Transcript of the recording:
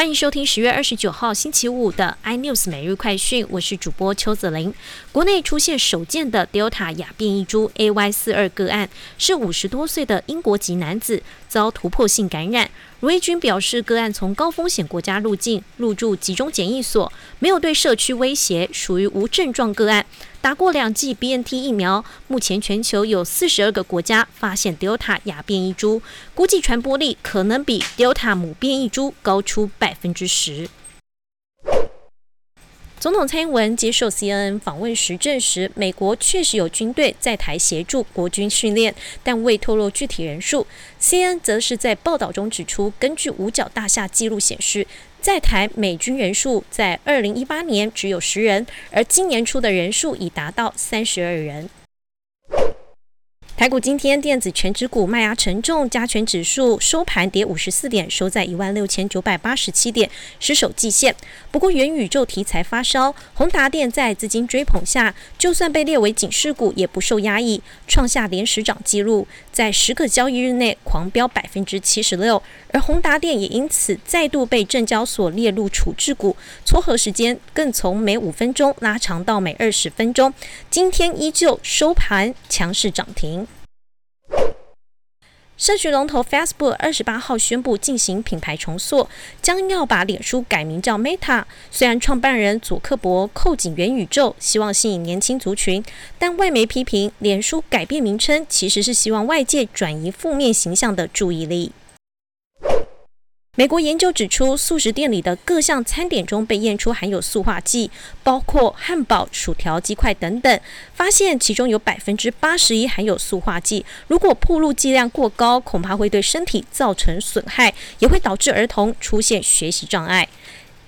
欢迎收听十月二十九号星期五的 iNews 每日快讯，我是主播邱子玲。国内出现首件的 Delta 亚变异株 AY 四二个案，是五十多岁的英国籍男子遭突破性感染。卢义军表示，个案从高风险国家入境，入住集中检疫所，没有对社区威胁，属于无症状个案。打过两剂 BNT 疫苗，目前全球有四十二个国家发现 Delta 亚变异株，估计传播力可能比 Delta 母变异株高出百分之十。总统蔡英文接受 CNN 访问时证实，美国确实有军队在台协助国军训练，但未透露具体人数。CNN 则是在报道中指出，根据五角大厦记录显示。在台美军人数在二零一八年只有十人，而今年初的人数已达到三十二人。台股今天电子全指股卖压沉重，加权指数收盘跌五十四点，收在一万六千九百八十七点，失守季线。不过元宇宙题材发烧，宏达电在资金追捧下，就算被列为警示股，也不受压抑，创下连十涨纪录，在十个交易日内狂飙百分之七十六。而宏达电也因此再度被证交所列入处置股，撮合时间更从每五分钟拉长到每二十分钟。今天依旧收盘强势涨停。社群龙头 Facebook 二十八号宣布进行品牌重塑，将要把脸书改名叫 Meta。虽然创办人祖克伯扣紧元宇宙，希望吸引年轻族群，但外媒批评脸书改变名称其实是希望外界转移负面形象的注意力。美国研究指出，素食店里的各项餐点中被验出含有塑化剂，包括汉堡、薯条、鸡块等等，发现其中有百分之八十一含有塑化剂。如果铺路剂量过高，恐怕会对身体造成损害，也会导致儿童出现学习障碍。